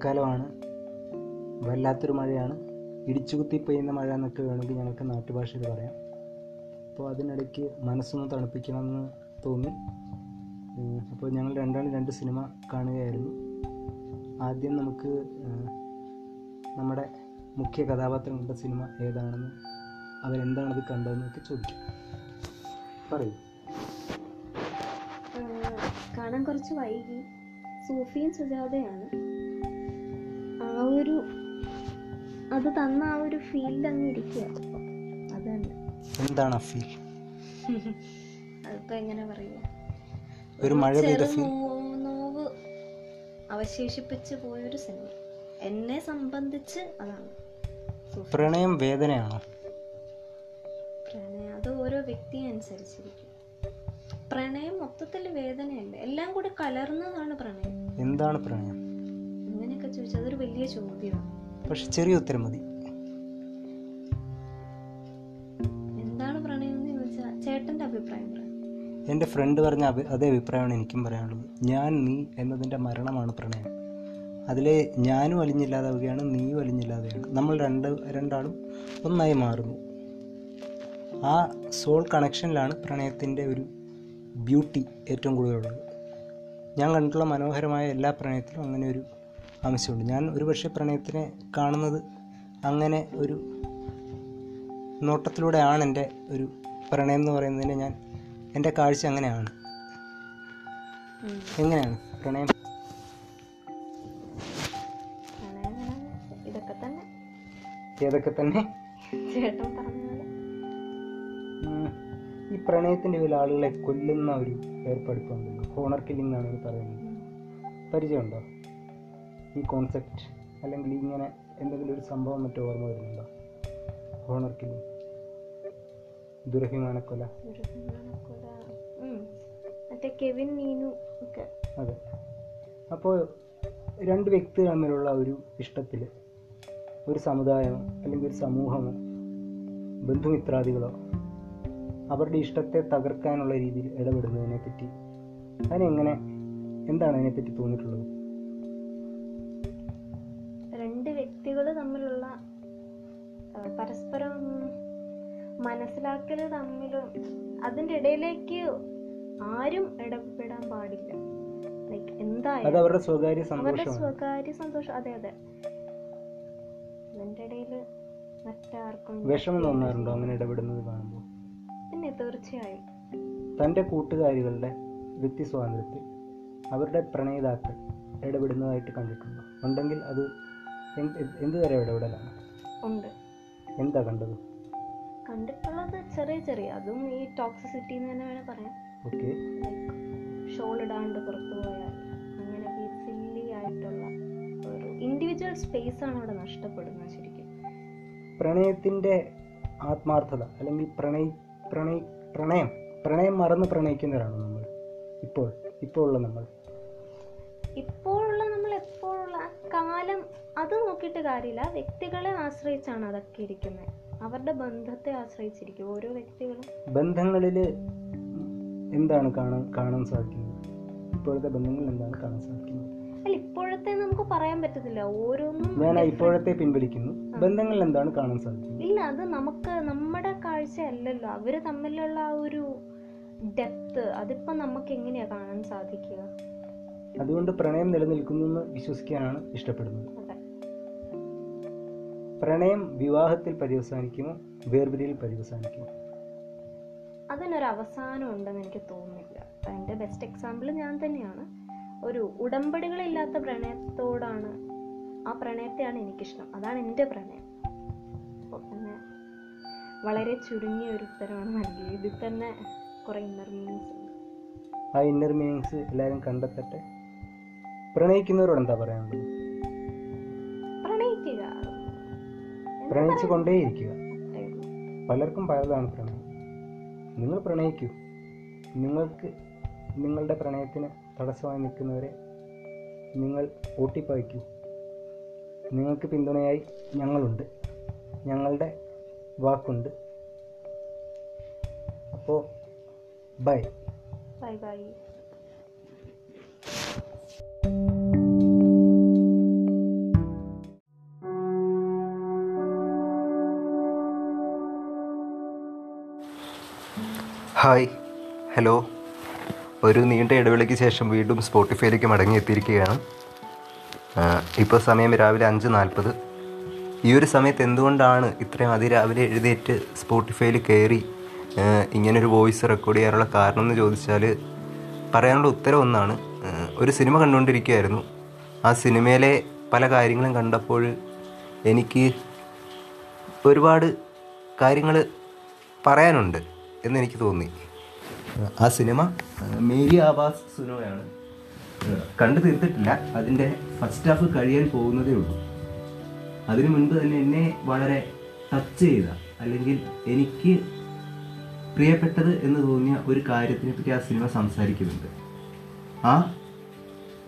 മഴക്കാലമാണ്. വല്ലാത്തൊരു മഴയാണ്. ഇടിച്ചുകുത്തി പെയ്യുന്ന മഴ എന്നൊക്കെ വേണമെങ്കിൽ ഞങ്ങൾക്ക് നാട്ടുഭാഷയിൽ പറയാം. അപ്പോൾ അതിനിടയ്ക്ക് മനസ്സൊന്ന് തണുപ്പിക്കണമെന്ന് തോന്നി. അപ്പോൾ ഞങ്ങൾ രണ്ടാണ് രണ്ട് സിനിമ കാണുകയായിരുന്നു. ആദ്യം നമുക്ക് നമ്മുടെ മുഖ്യ കഥാപാത്രങ്ങളുടെ സിനിമ ഏതാണെന്ന് അവരെന്താണത് കണ്ടതെന്നൊക്കെ ചോദിക്കും. പറയൂ. കാണാൻ കുറച്ച് വൈകി. സൂഫിയും സുജാതയാണ് ഒരു അത് തന്ന ആ ഒരു ഫീൽ അങ്ങ് ഇരിക്കുക അത് തന്നെ എന്താണ് ആ ഫീൽ അതിപ്പോ എങ്ങനെ പറയുക ഒരു മഴ പെയ്ത ഫീൽ നോവ് അവശേഷിപ്പിച്ച് പോയൊരു സിനിമ എന്നെ സംബന്ധിച്ച് അതാണ്. പ്രണയം വേദനയാണോ? പ്രണയം അത് ഓരോ വ്യക്തിയെ അനുസരിച്ചിരിക്കും. പ്രണയം മൊത്തത്തിൽ വേദനയല്ല എല്ലാം കൂടി കലർന്നതാണ് പ്രണയം. എന്താണ് പ്രണയം? ചോദിച്ചാൽ അതൊരു വലിയ ചോദ്യമാണ്. പക്ഷെ ചെറിയ ഉത്തരം മതി. എന്താണ് പ്രണയം എന്ന് ചോദിച്ചാൽ അഭിപ്രായം എന്റെ ഫ്രണ്ട് പറഞ്ഞ അതേ അഭിപ്രായമാണ് എനിക്കും പറയാനുള്ളത്. ഞാൻ നീ എന്നതിന്റെ മരണമാണ് പ്രണയം. അതിലെ ഞാനും അലിഞ്ഞില്ലാതാവുകയാണ് നീയും അലിഞ്ഞില്ലാതെയാണ് നമ്മൾ രണ്ട് രണ്ടാളും ഒന്നായി മാറുന്നു. ആ സോൾ കണക്ഷനിലാണ് പ്രണയത്തിന്റെ ഒരു ബ്യൂട്ടി ഏറ്റവും കൂടുതലുള്ളത്. ഞാൻ കണ്ടിട്ടുള്ള മനോഹരമായ എല്ലാ പ്രണയത്തിലും അങ്ങനെ ഒരു അംശമുണ്ട് ഞാൻ ഒരുപക്ഷെ പ്രണയത്തിനെ കാണുന്നത് അങ്ങനെ ഒരു നോട്ടത്തിലൂടെയാണ് എന്റെ ഒരു പ്രണയം എന്ന് പറയുന്നതിന് ഞാൻ എന്റെ കാഴ്ച അങ്ങനെയാണ്. എങ്ങനെയാണ് പ്രണയം? ഇതൊക്കെ തന്നെ. ഈ പ്രണയത്തിന്റെ വില ആളുകളെ കൊല്ലുന്ന ഒരു ഏർപ്പെടുപ്പുണ്ടല്ലോ. ഹോണർ കില്ലിംഗ് എന്നാണ് പറയുന്നത്. പരിചയമുണ്ടോ? ഈ കോൺസെപ്റ്റ് അല്ലെങ്കിൽ ഇങ്ങനെ എന്തെങ്കിലും ഒരു സംഭവം മറ്റോ ഓർമ്മ വരുന്നുണ്ടോ? ഹോണർ കില്ലിംഗ് ദുരഭിമാനക്കൊല. മറ്റേ കെവിൻ ഒക്കെ. അതെ. അപ്പോൾ രണ്ട് വ്യക്തി തമ്മിലുള്ള ഒരു ഇഷ്ടത്തിൽ ഒരു സമുദായമോ അല്ലെങ്കിൽ ഒരു സമൂഹമോ ബന്ധുമിത്രാദികളോ അവരുടെ ഇഷ്ടത്തെ തകർക്കാനുള്ള രീതിയിൽ ഇടപെടുന്നതിനെ പറ്റി അതിനെങ്ങനെ എന്താണ് അതിനെപ്പറ്റി തോന്നിയിട്ടുള്ളത്? രണ്ട് വ്യക്തികൾ തമ്മിലുള്ള പരസ്പരം മനസ്സിലാക്കൽ തമ്മിലും അതിന്റെ ഇടയിലേക്ക് ആരും ഇടപെടാൻ പാടില്ല. ലൈക്ക് എന്തായാലും അവരുടെ സ്വകാര്യ അവരുടെ സ്വകാര്യ സന്തോഷം. അതെ അതെ. അതിന്റെ ഇടയിൽ മറ്റാർക്കും വിഷമം തോന്നാറുണ്ടോ അങ്ങനെ ഇടപെടുന്നത് കാണുമ്പോൾ? പിന്നെ തീർച്ചയായും. തന്റെ കൂട്ടുകാരികളുടെ വ്യക്തി സ്വാതന്ത്ര്യത്തിൽ അവരുടെ പ്രണയിതാക്കൾ ഇടപെടുന്നതായിട്ട് കണ്ടിട്ടുണ്ടോ? ഉണ്ടെങ്കിൽ അത് എന്ത് തരം ഇടപെടലാണ്? ഉണ്ട്. എന്താ കണ്ടത്? കണ്ടിട്ടുള്ളത് ചെറിയ ചെറിയ അതും ഈ ടോക്സിസിറ്റി എന്ന് തന്നെ വേണേൽ പറയാം. ഓക്കെ. ഷോൾ ഇടാണ്ട് പുറത്തു പോയാൽ അങ്ങനെ ഈ സില്ലി ആയിട്ടുള്ള ഒരു ഇൻഡിവിജ്വൽ സ്പേസ് ആണ് അവിടെ നഷ്ടപ്പെടുന്നത് ശരിക്കും. പ്രണയത്തിന്റെ ആത്മാർത്ഥത അല്ലെങ്കിൽ പ്രണയി പ്രണയി പ്രണയം പ്രണയം മറന്ന് പ്രണയിക്കുന്നവരാണ് നമ്മൾ? ഇപ്പോൾ ഇപ്പോൾ ഉള്ള നമ്മൾ? ഇപ്പോഴുള്ള നമ്മൾ എപ്പോഴുള്ള ആ കാലം അത് നോക്കിയിട്ട് കാര്യമില്ല. വ്യക്തികളെ ആശ്രയിച്ചാണ് അതൊക്കെ ഇരിക്കുന്നത് അവരുടെ ബന്ധത്തെ ആശ്രയിച്ചിരിക്കും ഓരോ വ്യക്തികളും. ബന്ധങ്ങളിൽ എന്താണ് കാണാൻ കാണാൻ സാധിക്കുന്നത്? ഇപ്പോഴത്തെ ബന്ധങ്ങളിൽ എന്താണ് കാണാൻ സാധിക്കുന്നത്? അല്ല ഇപ്പോഴത്തെ നമുക്ക് പറയാൻ പറ്റത്തില്ല. ഓരോന്നും ഞാൻ ഇപ്പോഴത്തെ പിൻവലിക്കുന്നു. ബന്ധങ്ങളിൽ എന്താണ് കാണാൻ സാധിക്കുന്നത്? ഇല്ല അത് നമുക്ക് നമ്മുടെ കാഴ്ചയല്ലല്ലോ. അവർ തമ്മിലുള്ള ആ ഒരു ഡെപ്ത് അതിപ്പോ നമുക്ക് എങ്ങനെയാ കാണാൻ സാധിക്കുക? അതുകൊണ്ട് പ്രണയം നിലനിൽക്കുന്നു എന്ന് വിശ്വസിക്കാനാണ് ഇഷ്ടപ്പെടുന്നത്. പ്രണയം വിവാഹത്തിൽ പര്യവസാനിക്കുമോ? വേർപിരിയിൽ പര്യവസാനിക്കുമോ? അതിനൊരു അവസാനം ഉണ്ടെന്ന് എനിക്ക് തോന്നുന്നില്ല. എന്റെ ബെസ്റ്റ് എക്സാമ്പിൾ ഞാൻ തന്നെയാണ്. ഒരു ഉടമ്പടികളില്ലാത്ത പ്രണയത്തോടാണ് ആ പ്രണയത്തെയാണ് എനിക്കിഷ്ടം. അതാണ് എന്റെ പ്രണയം. അപ്പോൾ പിന്നെ വളരെ ചുരുങ്ങിയ ഒരു ഉത്തരമാണ് നൽകിയത്. ഇതിൽ തന്നെ കുറേ ഇന്നർ മീനിങ്സ് ഉണ്ട്. ആ ഇന്നർ മീനിങ്സ് എല്ലാവരും കണ്ടെത്തട്ടെ. പ്രണയിക്കുന്നവരോട് എന്താ പറയാനുള്ളത്? പ്രണയിച്ചു കൊണ്ടേയിരിക്കുക. പലർക്കും പലതാണ് പ്രണയം. നിങ്ങൾ പ്രണയിക്കൂ. നിങ്ങൾക്ക് നിങ്ങളുടെ പ്രണയത്തിന് തടസ്സമായി നിൽക്കുന്നവരെ നിങ്ങൾ ഓട്ടിപ്പായിക്കൂ നിങ്ങൾക്ക് പിന്തുണയായി ഞങ്ങളുണ്ട്. ഞങ്ങളുടെ വാക്കുണ്ട്. അപ്പോൾ bye. Bye bye. Hi. Hello. ഒരു നീണ്ട ഇടവേളയ്ക്ക് ശേഷം വീണ്ടും സ്പോട്ടിഫൈയിലേക്ക് മടങ്ങിയെത്തിയിരിക്കുകയാണ്. ഇപ്പോൾ സമയം രാവിലെ അഞ്ച് നാൽപ്പത്. ഈ ഒരു സമയത്ത് എന്തുകൊണ്ടാണ് ഇത്രയും അതിരാവിലെ എഴുന്നേറ്റ് സ്പോട്ടിഫൈയിൽ കയറി ഇങ്ങനൊരു വോയിസ് റെക്കോർഡ് ചെയ്യാനുള്ള കാരണം എന്ന് ചോദിച്ചാൽ പറയാനുള്ള ഉത്തരം ഒന്നാണ് ഒരു സിനിമ കണ്ടുകൊണ്ടിരിക്കുകയായിരുന്നു. ആ സിനിമയിലെ പല കാര്യങ്ങളും കണ്ടപ്പോൾ എനിക്ക് ഒരുപാട് കാര്യങ്ങൾ പറയാനുണ്ട്. എന്നെനിക്ക് തോന്നി. ആ സിനിമ മേരി ആവാസ് സിനിമയാണ് കണ്ടു തീർത്തിട്ടില്ല. അതിന്റെ ഫസ്റ്റ് ഹാഫ് കഴിയാൻ പോകുന്നതേ ഉള്ളൂ. അതിനു മുൻപ് തന്നെ എന്നെ വളരെ ടച്ച് ചെയ്ത അല്ലെങ്കിൽ എനിക്ക് പ്രിയപ്പെട്ടത് എന്ന് തോന്നിയ ഒരു കാര്യത്തിനെ പറ്റി ആ സിനിമ സംസാരിക്കുന്നുണ്ട്. ആ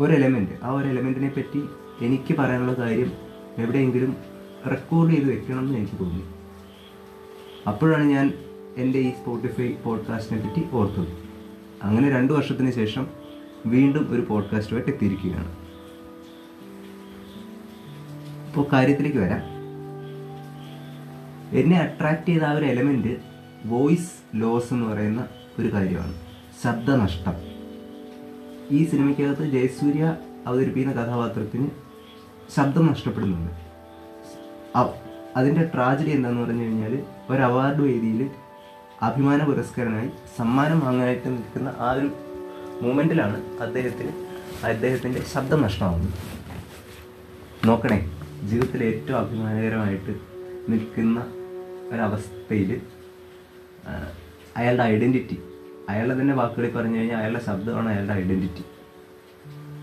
ഒരു എലമെന്റ് ആ ഒരു എലമെന്റിനെ പറ്റി എനിക്ക് പറയാനുള്ള കാര്യം എവിടെയെങ്കിലും റെക്കോർഡ് ചെയ്ത് വെക്കണം എന്ന് എനിക്ക് തോന്നി. അപ്പോഴാണ് ഞാൻ എന്റെ ഈ സ്പോട്ടിഫൈ പോഡ്കാസ്റ്റിനെ പറ്റി ഓർത്തു അങ്ങനെ രണ്ട് വർഷത്തിന് ശേഷം വീണ്ടും ഒരു പോഡ്കാസ്റ്റുമായിട്ട് എത്തിയിരിക്കുകയാണ്. ഇപ്പോൾ കാര്യത്തിലേക്ക് വരാം. എന്നെ അട്രാക്റ്റ് ചെയ്ത ആ ഒരു എലമെന്റ് വോയിസ് ലോസ് എന്ന് പറയുന്ന ഒരു കാര്യമാണ്. ശബ്ദനഷ്ടം. ഈ സിനിമയ്ക്കകത്ത് ജയസൂര്യ അവതരിപ്പിക്കുന്ന കഥാപാത്രത്തിന് ശബ്ദം നഷ്ടപ്പെടുന്നുണ്ട്. അതിന്റെ ട്രാജഡി എന്താണെന്ന് പറഞ്ഞു കഴിഞ്ഞാൽ ഒരു അവാർഡ് വേദിയിൽ അഭിമാന പുരസ്കാരനായി സമ്മാനം വാങ്ങാനായിട്ട് നിൽക്കുന്ന ആ ഒരു മൂമെന്റിലാണ് അദ്ദേഹത്തിന് അദ്ദേഹത്തിന്റെ ശബ്ദം നഷ്ടമാകുന്നത് നോക്കണേ ജീവിതത്തിൽ ഏറ്റവും അഭിമാനകരമായിട്ട് നിൽക്കുന്ന ഒരവസ്ഥയിൽ അയാളുടെ ഐഡന്റിറ്റി അയാളുടെ തന്നെ വാക്കുകളിൽ പറഞ്ഞു കഴിഞ്ഞാൽ അയാളുടെ ശബ്ദമാണ് അയാളുടെ ഐഡന്റിറ്റി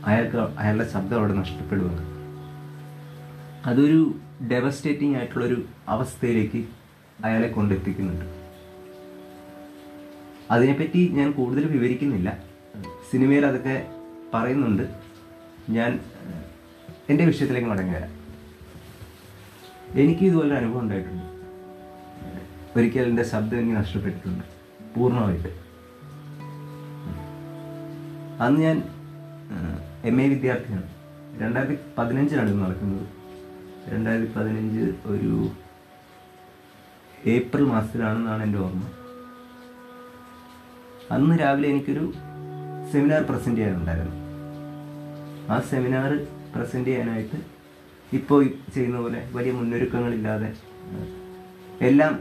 അയാൾക്ക് അയാളുടെ ശബ്ദം അവിടെ നഷ്ടപ്പെടുവാണ്. അതൊരു ഡെവസ്റ്റേറ്റിംഗ് ആയിട്ടുള്ളൊരു അവസ്ഥയിലേക്ക് അയാളെ കൊണ്ടെത്തിക്കുന്നുണ്ട്. അതിനെപ്പറ്റി ഞാൻ കൂടുതൽ വിവരിക്കുന്നില്ല. സിനിമയിൽ അതൊക്കെ പറയുന്നുണ്ട്. ഞാൻ എന്റെ വിഷയത്തിലേക്ക് മടങ്ങി വരാം. എനിക്ക് ഇതുപോലെ അനുഭവം ഉണ്ടായിട്ടുണ്ട്. ഒരിക്കൽ എന്റെ ശബ്ദം എനിക്ക് നഷ്ടപ്പെട്ടിട്ടുണ്ട്. പൂർണമായിട്ട്. അന്ന് ഞാൻ എം എ വിദ്യാർത്ഥിയാണ്. രണ്ടായിരത്തി പതിനഞ്ചിലാണ് ഇത് നടക്കുന്നത്. രണ്ടായിരത്തി പതിനഞ്ച് ഒരു ഏപ്രിൽ മാസത്തിലാണെന്നാണ് എന്റെ ഓർമ്മ. അന്ന് രാവിലെ എനിക്കൊരു സെമിനാർ പ്രസന്റ് ചെയ്യാനുണ്ടായിരുന്നു. ആ സെമിനാർ പ്രസന്റ് ചെയ്യാനായിട്ട് ഇപ്പോൾ ചെയ്യുന്ന പോലെ വലിയ മുന്നൊരുക്കങ്ങളില്ലാതെ എല്ലാം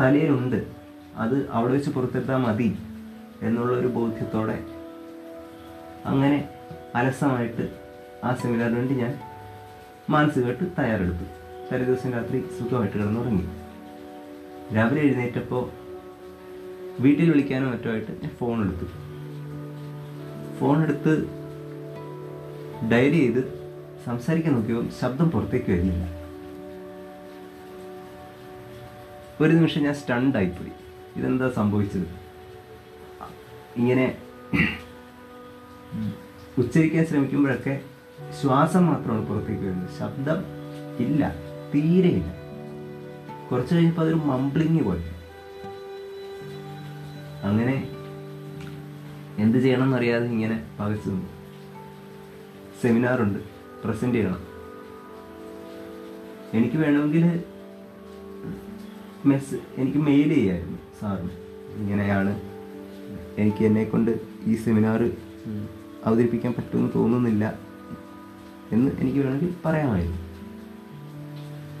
തലയിലുണ്ട്. അത് അവിടെ വെച്ച് പുറത്തെടുത്താൽ മതി എന്നുള്ള ഒരു ബോധ്യത്തോടെ അങ്ങനെ അലസമായിട്ട് ആ സെമിനാറിന് വേണ്ടി ഞാൻ മാനസികമായിട്ട് തയ്യാറെടുത്തു. തലേ ദിവസം രാത്രി സുഖമായിട്ട് കിടന്നുറങ്ങി. രാവിലെ എഴുന്നേറ്റപ്പോൾ വീട്ടിൽ വിളിക്കാനോ മറ്റുമായിട്ട് ഞാൻ ഫോൺ എടുത്തു. ഫോൺ എടുത്ത് ഡയറി ചെയ്ത് സംസാരിക്കാൻ നോക്കിയപ്പോൾ ശബ്ദം പുറത്തേക്ക് വരുന്നില്ല. ഒരു നിമിഷം ഞാൻ സ്റ്റണ്ടായിപ്പോയി ഇതെന്താ സംഭവിച്ചത്? ഇങ്ങനെ ഉച്ചരിക്കാൻ ശ്രമിക്കുമ്പോഴൊക്കെ ശ്വാസം മാത്രമാണ് പുറത്തേക്ക് വരുന്നത്. ശബ്ദം ഇല്ല തീരെയില്ല കുറച്ച് കഴിഞ്ഞപ്പോൾ അതൊരു മംബ്ലിങ് പോലെ. അങ്ങനെ എന്ത് ചെയ്യണം എന്നറിയാതെ ഇങ്ങനെ പകച്ചു നിന്നു. സെമിനാറുണ്ട്. പ്രസന്റ് ചെയ്യണം. എനിക്ക് വേണമെങ്കിൽ മെസ് എനിക്ക് മെയിൽ ചെയ്യായിരുന്നു സാറിന്. ഇങ്ങനെയാണ് എനിക്ക് എന്നെ കൊണ്ട് ഈ സെമിനാർ അവതരിപ്പിക്കാൻ പറ്റുമെന്ന് തോന്നുന്നില്ല എന്ന് എനിക്ക് വേണമെങ്കിൽ പറയാമായിരുന്നു.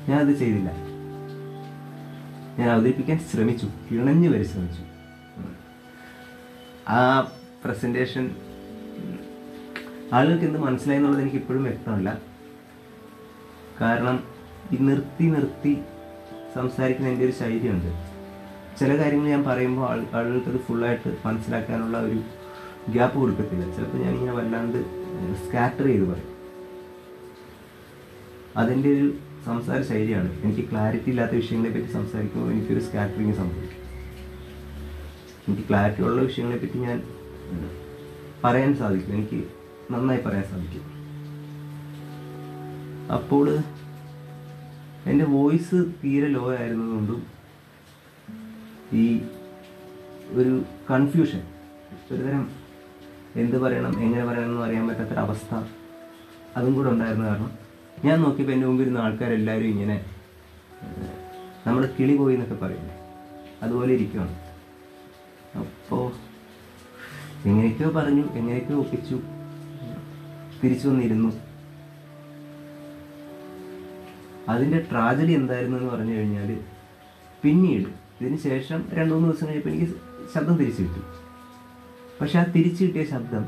ഞാൻ അത് ചെയ്തില്ല. ഞാൻ അവതരിപ്പിക്കാൻ ശ്രമിച്ചു. കിണഞ്ഞു വരെ ശ്രമിച്ചു. ആ പ്രസന്റേഷൻ ആളുകൾക്ക് എന്ത് മനസ്സിലായി എന്നുള്ളത് എനിക്ക് ഇപ്പോഴും വ്യക്തമല്ല. കാരണം ഈ നിർത്തി നിർത്തി സംസാരിക്കുന്ന എന്റെ ഒരു ശൈലിയുണ്ട്. ചില കാര്യങ്ങൾ ഞാൻ പറയുമ്പോൾ ആൾ അത് ഫുള്ളായിട്ട് മനസ്സിലാക്കാനുള്ള ഒരു ഗ്യാപ്പ് കൊടുക്കത്തില്ല. ചിലപ്പോൾ ഞാനിങ്ങനെ വല്ലാണ്ട് സ്കാറ്റർ ചെയ്ത് പറയും. അതിന്റെ ഒരു സംസാര ശൈലിയാണ്. എനിക്ക് ക്ലാരിറ്റി ഇല്ലാത്ത വിഷയങ്ങളെ പറ്റി സംസാരിക്കുമ്പോൾ എനിക്കൊരു സ്കാറ്ററിങ് സംഭവിക്കും. എനിക്ക് ക്ലാരിറ്റി ഉള്ള വിഷയങ്ങളെ പറ്റി ഞാൻ പറയാൻ സാധിക്കും. എനിക്ക് നന്നായി പറയാൻ സാധിക്കും. അപ്പോൾ എന്റെ വോയിസ് തീരെ ലോ ആയിരുന്നതുകൊണ്ടും ഈ ഒരു കൺഫ്യൂഷൻ ഒരുതരം എന്ത് പറയണം എങ്ങനെ പറയണം എന്ന് അറിയാൻ പറ്റാത്തൊരവസ്ഥ അതും കൂടെ ഉണ്ടായിരുന്ന കാരണം ഞാൻ നോക്കിയപ്പോൾ എന്റെ മുമ്പിൽ ഇരുന്ന ആൾക്കാരെല്ലാവരും ഇങ്ങനെ നമ്മൾ കിളി പോയി എന്നൊക്കെ പറയുന്നത് അതുപോലെ ഇരിക്കുകയാണ് എങ്ങനെയൊക്കെയോ പറഞ്ഞു എങ്ങനെയൊക്കെയോ ഒപ്പിച്ചു. തിരിച്ചു വന്നിരുന്നു. അതിന്റെ ട്രാജഡി എന്തായിരുന്നു എന്ന് പറഞ്ഞു കഴിഞ്ഞാൽ പിന്നീട് ഇതിന് ശേഷം രണ്ട് മൂന്ന് ദിവസം കഴിഞ്ഞപ്പോൾ എനിക്ക് ശബ്ദം തിരിച്ചു കിട്ടി. പക്ഷെ ആ തിരിച്ചു കിട്ടിയ ശബ്ദം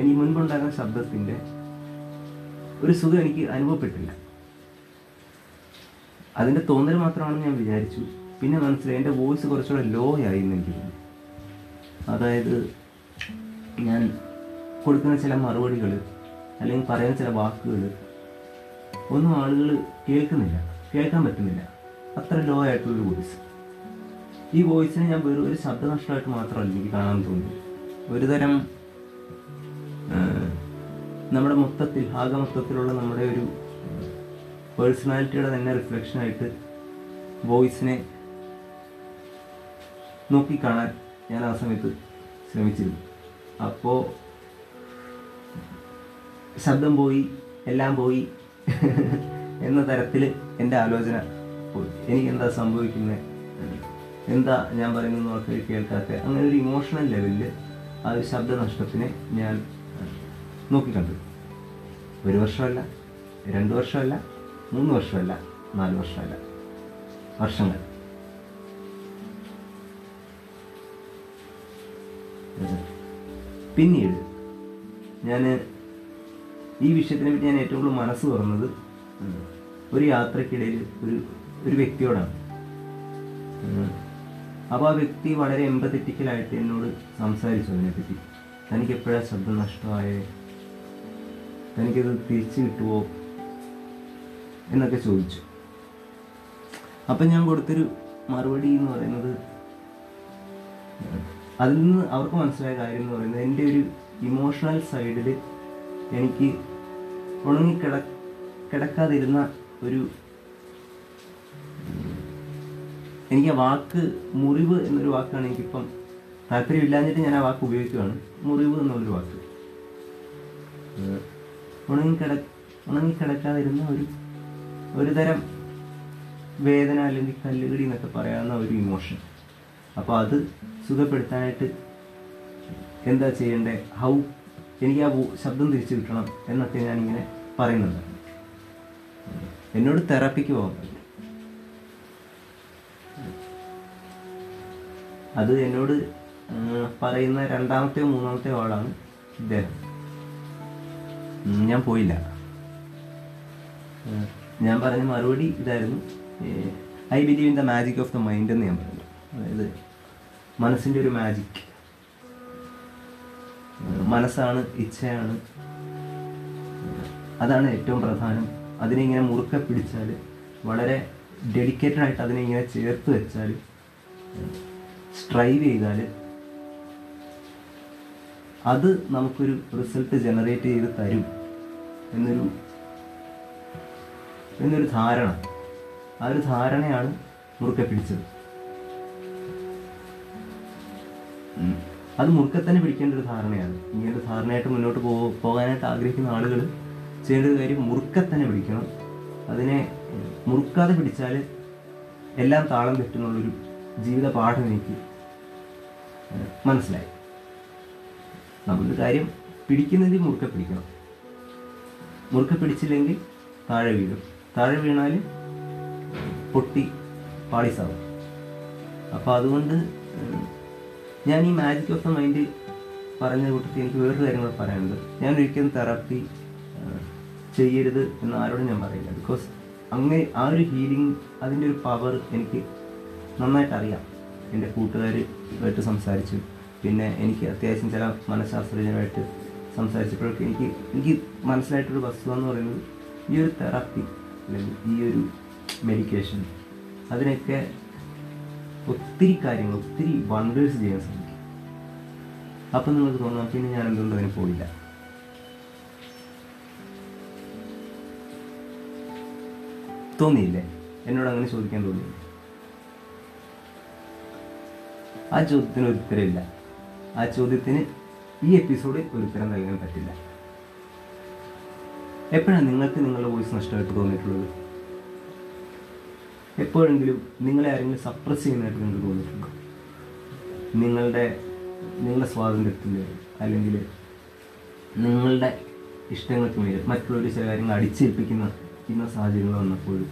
എനിക്ക് മുൻപുണ്ടാകുന്ന ശബ്ദത്തിന്റെ ഒരു സുഖം എനിക്ക് അനുഭവപ്പെട്ടില്ല. അതിന്റെ തോന്നൽ മാത്രമാണെന്ന് ഞാൻ വിചാരിച്ചു. പിന്നെ മനസ്സിലായി എന്റെ വോയിസ് കുറച്ചുകൂടെ ലോ ആയി എന്ന് എനിക്ക് തോന്നി. അതായത് ഞാൻ കൊടുക്കുന്ന ചില മറുപടികൾ അല്ലെങ്കിൽ പറയുന്ന ചില വാക്കുകൾ ഒന്നും ആളുകൾ കേൾക്കുന്നില്ല. കേൾക്കാൻ പറ്റുന്നില്ല. അത്ര ലോ ആയിട്ടുള്ളൊരു വോയിസ് ഈ വോയിസിനെ ഞാൻ വെറും ഒരു ശബ്ദനഷ്ടമായിട്ട് മാത്രമല്ല എനിക്ക് കാണാൻ തോന്നി ഒരു തരം നമ്മുടെ മൊത്തത്തിൽ ആകെ മൊത്തത്തിലുള്ള നമ്മുടെ ഒരു പേഴ്സണാലിറ്റിയുടെ തന്നെ റിഫ്ലക്ഷനായിട്ട് വോയിസിനെ നോക്കിക്കാണാൻ ഞാൻ ആ സമയത്ത് ശ്രമിച്ചിരുന്നു. അപ്പോൾ ശബ്ദം പോയി എല്ലാം പോയി എന്ന തരത്തിൽ എന്റെ ആലോചന പോയി. എനിക്ക് എന്താ സംഭവിക്കുന്നത് എന്താ ഞാൻ പറയുന്നത് ആൾക്കാർ കേൾക്കാത്ത? അങ്ങനെ ഒരു ഇമോഷണൽ ലെവലിൽ ആ ഒരു ശബ്ദനഷ്ടത്തിനെ ഞാൻ നോക്കിക്കണ്ടു. ഒരു വർഷമല്ല രണ്ട് വർഷമല്ല മൂന്ന് വർഷമല്ല നാല് വർഷമല്ല. വർഷങ്ങൾ. പിന്നീട് ഞാൻ ഈ വിഷയത്തിനെ പറ്റി ഞാൻ ഏറ്റവും കൂടുതൽ മനസ്സ് തുറന്നത് ഒരു യാത്രക്കിടയിൽ ഒരു ഒരു വ്യക്തിയോടാണ്. അപ്പോൾ ആ വ്യക്തി വളരെ എമ്പത്തറ്റിക്കലായിട്ട് എന്നോട് സംസാരിച്ചു അതിനെപ്പറ്റി. തനിക്ക് എപ്പോഴാണ് ശബ്ദം നഷ്ടമായേ? തനിക്കത് തിരിച്ചു കിട്ടുമോ എന്നൊക്കെ ചോദിച്ചു. അപ്പം ഞാൻ കൊടുത്തൊരു മറുപടി എന്ന് പറയുന്നത് അതിൽ നിന്ന് അവർക്ക് മനസ്സിലായ കാര്യം എന്ന് പറയുന്നത് എന്റെ ഒരു ഇമോഷണൽ സൈഡിൽ എനിക്ക് ഉണങ്ങി കിട കിടക്കാതിരുന്ന ഒരു എനിക്ക് ആ വാക്ക് മുറിവ് എന്നൊരു വാക്കാണ് എനിക്കിപ്പം താല്പര്യമില്ലാഞ്ഞിട്ട് ഞാൻ ആ വാക്ക് ഉപയോഗിക്കുകയാണ് മുറിവ് എന്നുള്ളൊരു വാക്ക്. ഉണങ്ങിക്കിട ഉണങ്ങിക്കിടക്കാതിരുന്ന ഒരു ഒരു തരം വേദന അല്ലെങ്കിൽ കല്ലുകടി എന്നൊക്കെ പറയാവുന്ന ഒരു ഇമോഷൻ അപ്പോൾ അത് സുഖപ്പെടുത്താനായിട്ട് എന്താ ചെയ്യേണ്ടത് ഹൗ എനിക്ക് ആ ശബ്ദം തിരിച്ചു കിട്ടണം എന്നൊക്കെ ഞാനിങ്ങനെ പറയുന്നുണ്ട്. എന്നോട് തെറാപ്പിക്ക് പോകാൻ അത് എന്നോട് പറയുന്ന രണ്ടാമത്തെയോ മൂന്നാമത്തെയോ ആളാണ് ഇദ്ദേഹം. ഞാൻ പോയില്ല. ഞാൻ പറഞ്ഞ മറുപടി ഇതായിരുന്നു. I believe in the magic of the mind എന്ന് ഞാൻ പറഞ്ഞു. അതായത് മനസ്സിന്റെ ഒരു മാജിക് മനസ്സാണ് ഇച്ഛയാണ്. അതാണ് ഏറ്റവും പ്രധാനം. അതിനെ ഇങ്ങനെ മുറുക്കെ പിടിച്ചാൽ വളരെ ഡെഡിക്കേറ്റഡ് ആയിട്ട് അതിനെ ഇങ്ങനെ ചേർത്ത് വെച്ചാൽ സ്ട്രൈവ് ചെയ്താൽ അത് നമുക്കൊരു റിസൾട്ട് ജനറേറ്റ് ചെയ്ത് തരും എന്നൊരു എന്നൊരു ധാരണ. ആ ഒരു ധാരണയാണ് മുറുക്കെ പിടിച്ചത്. അത് മുറുക്കെ തന്നെ പിടിക്കേണ്ട ഒരു ധാരണയാണ്. ഇങ്ങനെ ഒരു ധാരണയായിട്ട് മുന്നോട്ട് പോ പോകാനായിട്ട് ആഗ്രഹിക്കുന്ന ആളുകൾ ചെയ്യേണ്ട ഒരു കാര്യം മുറുക്കെ തന്നെ പിടിക്കണം. അതിനെ മുറുക്കാതെ പിടിച്ചാൽ എല്ലാം താളം തെറ്റുന്നുള്ളൊരു ജീവിത പാഠം എനിക്ക് മനസ്സിലായി. നമ്മളൊരു കാര്യം പിടിക്കുന്നതിൽ മുറുക്കെ പിടിക്കണം. മുറുക്കെ പിടിച്ചില്ലെങ്കിൽ താഴെ വീഴും. താഴെ വീണാൽ പൊട്ടി പാളിസാവും അപ്പോൾ അതുകൊണ്ട് ഞാൻ ഈ മാജിക് ഓഫ് ദ മൈൻഡ് പറഞ്ഞ കൂട്ടത്തിൽ എനിക്ക് വേറൊരു കാര്യം കൂടെ പറയാനുണ്ട്. ഞാൻ ഒരിക്കലും തെറാപ്പി ചെയ്യരുത് എന്ന് ആരോടും ഞാൻ പറയില്ല. ബിക്കോസ് അങ്ങനെ ആ ഒരു ഹീലിംഗ് അതിന്റെ ഒരു പവർ എനിക്ക് നന്നായിട്ട് അറിയാം എന്റെ കൂട്ടുകാരുമായിട്ട് സംസാരിച്ചു. പിന്നെ എനിക്ക് അത്യാവശ്യം ചില മനഃശാസ്ത്രജ്ഞരുമായിട്ട് സംസാരിച്ചപ്പോഴൊക്കെ എനിക്ക് എനിക്ക് മനസ്സിലായിട്ടൊരു വസ്തുത എന്ന് പറയുന്നത് ഈ ഒരു തെറാപ്പി അല്ലെങ്കിൽ ഈ ഒരു മെഡിക്കേഷൻ അതിനൊക്കെ ഒത്തിരി കാര്യങ്ങൾ ഒത്തിരി വണ്ടേഴ്സ് ചെയ്യാൻ സാധിക്കും അപ്പം നിങ്ങൾക്ക് തോന്നാം പിന്നെ ഞാൻ എന്തുകൊണ്ട് അതിന് പോയില്ല? തോന്നിയില്ലേ? എന്നോട് അങ്ങനെ ചോദിക്കാൻ തോന്നി ആ ചോദ്യത്തിന് ഒരു ഉത്തരമില്ല ആ ചോദ്യത്തിന് ഈ എപ്പിസോഡിൽ ഒരു ഉത്തരം നൽകാൻ പറ്റില്ല. എപ്പോഴാണ് നിങ്ങൾക്ക് നിങ്ങളുടെ വോയിസ് നഷ്ടമായിട്ട് തോന്നിയിട്ടുള്ളത്? എപ്പോഴെങ്കിലും നിങ്ങളെ ആരെങ്കിലും സപ്രസ് ചെയ്യുന്നതായിട്ട് നിങ്ങൾക്ക് തോന്നിയിട്ടുണ്ടോ? നിങ്ങളുടെ നിങ്ങളുടെ സ്വാതന്ത്ര്യത്തിന്റെ അല്ലെങ്കിൽ നിങ്ങളുടെ ഇഷ്ടങ്ങൾക്ക് മേൽ മറ്റുള്ളവർ ചില കാര്യങ്ങൾ അടിച്ചേൽപ്പിക്കുന്ന ഇന്ന സാഹചര്യങ്ങൾ വന്നപ്പോഴും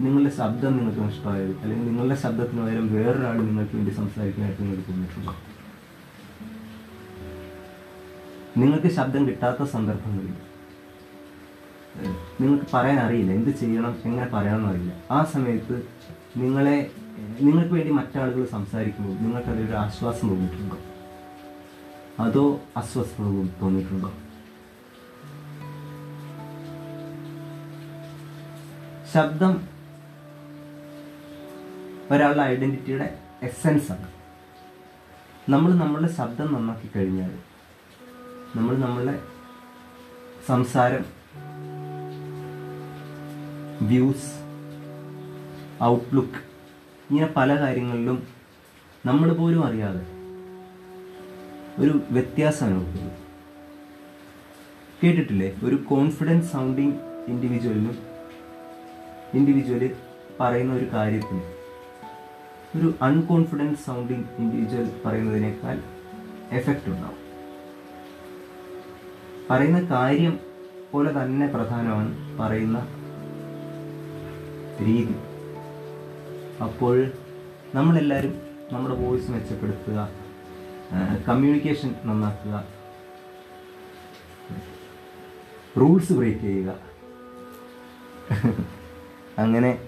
നിങ്ങളുടെ ശബ്ദം നിങ്ങൾക്ക് നഷ്ടമായത് അല്ലെങ്കിൽ നിങ്ങളുടെ ശബ്ദത്തിന് പകരം വേറൊരാൾ നിങ്ങൾക്ക് വേണ്ടി സംസാരിക്കാനായിട്ട് നിങ്ങൾക്ക് തോന്നിയിട്ടുണ്ടോ? നിങ്ങൾക്ക് ശബ്ദം കിട്ടാത്ത സന്ദർഭങ്ങളിൽ നിങ്ങൾക്ക് പറയാൻ അറിയില്ല എന്ത് ചെയ്യണം എങ്ങനെ പറയണം എന്നറിയില്ല ആ സമയത്ത് നിങ്ങളെ നിങ്ങൾക്ക് വേണ്ടി മറ്റാളുകൾ സംസാരിക്കുമ്പോൾ നിങ്ങൾക്ക് അതിലൊരു ആശ്വാസം തോന്നിയിട്ടുണ്ടോ? അതോ അസ്വസ്ഥത തോന്നി- തോന്നിയിട്ടുണ്ടോ? ശബ്ദം ഒരാളുടെ ഐഡന്റിറ്റിയുടെ എസെൻസ് ആണ് നമ്മൾ നമ്മളുടെ ശബ്ദം നന്നാക്കി കഴിഞ്ഞാൽ നമ്മൾ നമ്മളുടെ സംസാരം വ്യൂസ് ഔട്ട്ലുക്ക് ഇങ്ങനെ പല കാര്യങ്ങളിലും നമ്മൾ പോലും അറിയാതെ ഒരു വ്യത്യാസം അനുഭവപ്പെടുന്നു കേട്ടിട്ടില്ലേ? ഒരു കോൺഫിഡൻസ് സൗണ്ടിങ് ഇൻഡിവിജ്വലിനും ഇൻഡിവിജ്വൽ പറയുന്ന ഒരു കാര്യത്തിന് ഒരു അൺകോൺഫിഡൻസ് സൗണ്ടിങ് ഇൻഡിവിജ്വൽ പറയുന്നതിനേക്കാൾ എഫക്റ്റ് ഉണ്ടാവും. പറയുന്ന കാര്യം പോലെ തന്നെ പ്രധാനമാണ് പറയുന്ന രീതി. അപ്പോൾ നമ്മളെല്ലാവരും നമ്മുടെ വോയിസ് മെച്ചപ്പെടുത്തുക കമ്മ്യൂണിക്കേഷൻ നന്നാക്കുക റൂൾസ് ബ്രേക്ക് ചെയ്യുക. അങ്ങനെ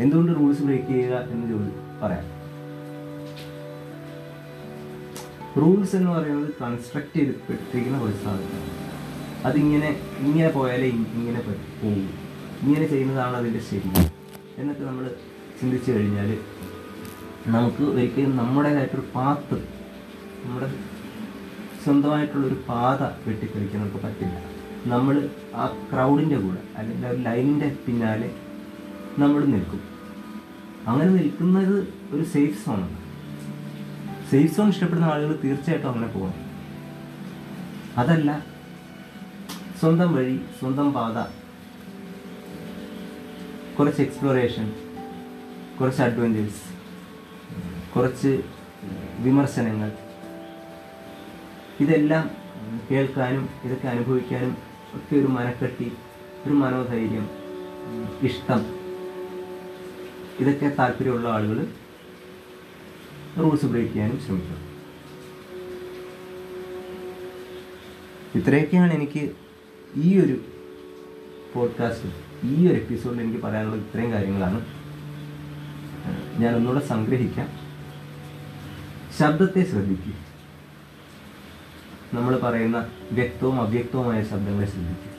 എന്തുകൊണ്ട് റൂൾസ് ബ്രേക്ക് ചെയ്യുക എന്ന് ചോദി പറയാം. റൂൾസ് എന്ന് പറയുന്നത് കൺസ്ട്രക്ട് ചെയ്തിരിക്കുന്ന ഒരു സാധനമാണ്. അതിങ്ങനെ ഇങ്ങനെ പോയാലേ ഇങ്ങനെ പോകും ഇങ്ങനെ ചെയ്യുന്നതാണ് അതിന്റെ ശരി. എന്നൊക്കെ നമ്മൾ ചിന്തിച്ചു കഴിഞ്ഞാൽ നമുക്ക് ഒരിക്കലും നമ്മുടേതായിട്ടൊരു പാത്ത് നമ്മുടെ സ്വന്തമായിട്ടുള്ളൊരു പാത വെട്ടിക്കളിക്കാൻ നമുക്ക് പറ്റില്ല. നമ്മൾ ആ ക്രൗഡിന്റെ കൂടെ അല്ലെങ്കിൽ ആ ലൈനിന്റെ പിന്നാലെ നമ്മൾ നിൽക്കും. അങ്ങനെ നിൽക്കുന്നത് ഒരു സേഫ് സോണാണ് സേഫ് സോൺ ഇഷ്ടപ്പെടുന്ന ആളുകൾ തീർച്ചയായിട്ടും അങ്ങനെ പോകണം. അതല്ല സ്വന്തം വഴി സ്വന്തം പാത കുറച്ച് എക്സ്പ്ലോറേഷൻ കുറച്ച് അഡ്വഞ്ചേഴ്സ് കുറച്ച് വിമർശനങ്ങൾ. ഇതെല്ലാം കേൾക്കാനും ഇതൊക്കെ അനുഭവിക്കാനും ഒക്കെ ഒരു മനക്കെട്ടി ഒരു മനോധൈര്യം ഇഷ്ടം. ഇതൊക്കെ താല്പര്യമുള്ള ആളുകൾ റൂൾസ് ബ്രേക്ക് ചെയ്യാനും ശ്രമിക്കും ഇത്രയൊക്കെയാണ് എനിക്ക് ഈ ഒരു പോഡ്കാസ്റ്റിൽ ഈ ഒരു എപ്പിസോഡിൽ എനിക്ക് പറയാനുള്ളത് ഇത്രയും കാര്യങ്ങളാണ്. ഞാൻ ഒന്നുകൂടെ സംഗ്രഹിക്കാം. ശബ്ദത്തെ ശ്രദ്ധിക്കുക. നമ്മൾ പറയുന്ന വ്യക്തവും അവ്യക്തവുമായ ശബ്ദങ്ങളെ ശ്രദ്ധിക്കുക.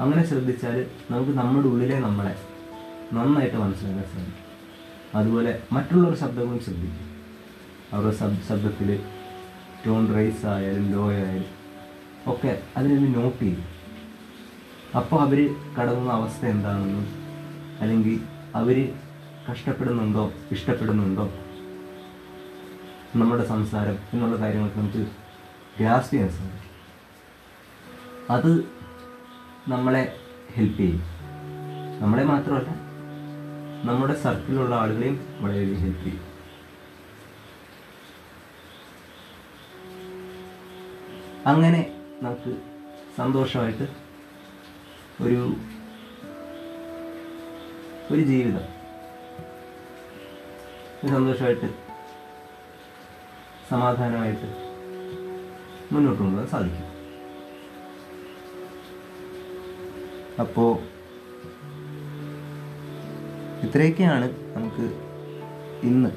അങ്ങനെ ശ്രദ്ധിച്ചാൽ നമുക്ക് നമ്മുടെ ഉള്ളിലെ നമ്മളെ നന്നായിട്ട് മനസ്സിലാക്കാൻ ശ്രമിക്കും അതുപോലെ മറ്റുള്ളവർ ശബ്ദങ്ങളും ശ്രദ്ധിക്കും അവരുടെ ശബ് ശബ്ദത്തിൽ ടോൺ റൈസ് ആയാലും ലോ ആയാലും ഒക്കെ അതിനൊന്ന് നോട്ട് ചെയ്യും അപ്പോൾ അവർ കടന്ന അവസ്ഥ എന്താണെന്നും അല്ലെങ്കിൽ അവർ കഷ്ടപ്പെടുന്നുണ്ടോ ഇഷ്ടപ്പെടുന്നുണ്ടോ? നമ്മുടെ സംസാരം എന്നുള്ള കാര്യങ്ങളൊക്കെ നമുക്ക് ഗ്രാസ് ചെയ്യാൻ സാധിക്കും. അത് നമ്മളെ ഹെൽപ്പ് ചെയ്യും. നമ്മളെ മാത്രമല്ല നമ്മുടെ സർക്കിളിലുള്ള ആളുകളെയും വളരെയധികം ഹെൽപ്പ് ചെയ്യും. അങ്ങനെ നമുക്ക് സന്തോഷമായിട്ട് ഒരു ഒരു ജീവിതം. സന്തോഷമായിട്ട് സമാധാനമായിട്ട് മുന്നോട്ട് കൊണ്ടുപോകാൻ സാധിക്കും. അപ്പോൾ ഇത്രയൊക്കെയാണ് നമുക്ക് ഇന്ന്.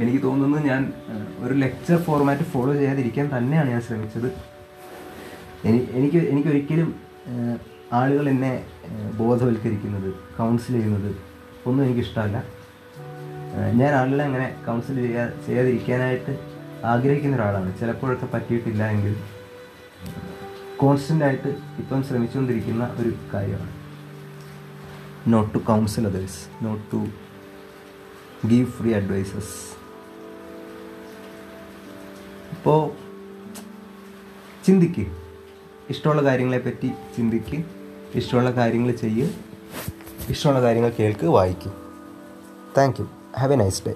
എനിക്ക് തോന്നുന്നത് ഞാൻ ഒരു ലെക്ചർ ഫോർമാറ്റ് ഫോളോ ചെയ്യാതിരിക്കാൻ തന്നെയാണ് ഞാൻ ശ്രമിച്ചത്. എനിക്ക് എനിക്ക് ആ, ആളുകൾ എന്നെ ബോധവൽക്കരിക്കുന്നത് കൗൺസിൽ ചെയ്യുന്നത് ഒന്നും എനിക്കിഷ്ടമല്ല. ഞാൻ ആളുകളെ അങ്ങനെ കൗൺസിൽ ചെയ്യാ ചെയ്യാതിരിക്കാനായിട്ട് ആഗ്രഹിക്കുന്ന ഒരാളാണ്. ചിലപ്പോഴൊക്കെ പറ്റിയിട്ടില്ല എങ്കിൽ കോൺസ്റ്റന്റായിട്ട് ഇപ്പം ശ്രമിച്ചുകൊണ്ടിരിക്കുന്ന ഒരു കാര്യമാണ്. Not to counsel others not to give free advices അപ്പോൾ ചിന്തിക്ക്. ഇഷ്ടമുള്ള കാര്യങ്ങളെപ്പറ്റി ചിന്തിക്ക്. ഇഷ്ടമുള്ള കാര്യങ്ങൾ ചെയ്യുക ഇഷ്ടമുള്ള കാര്യങ്ങൾ കേൾക്ക് വായിക്കും. Thank you have a nice day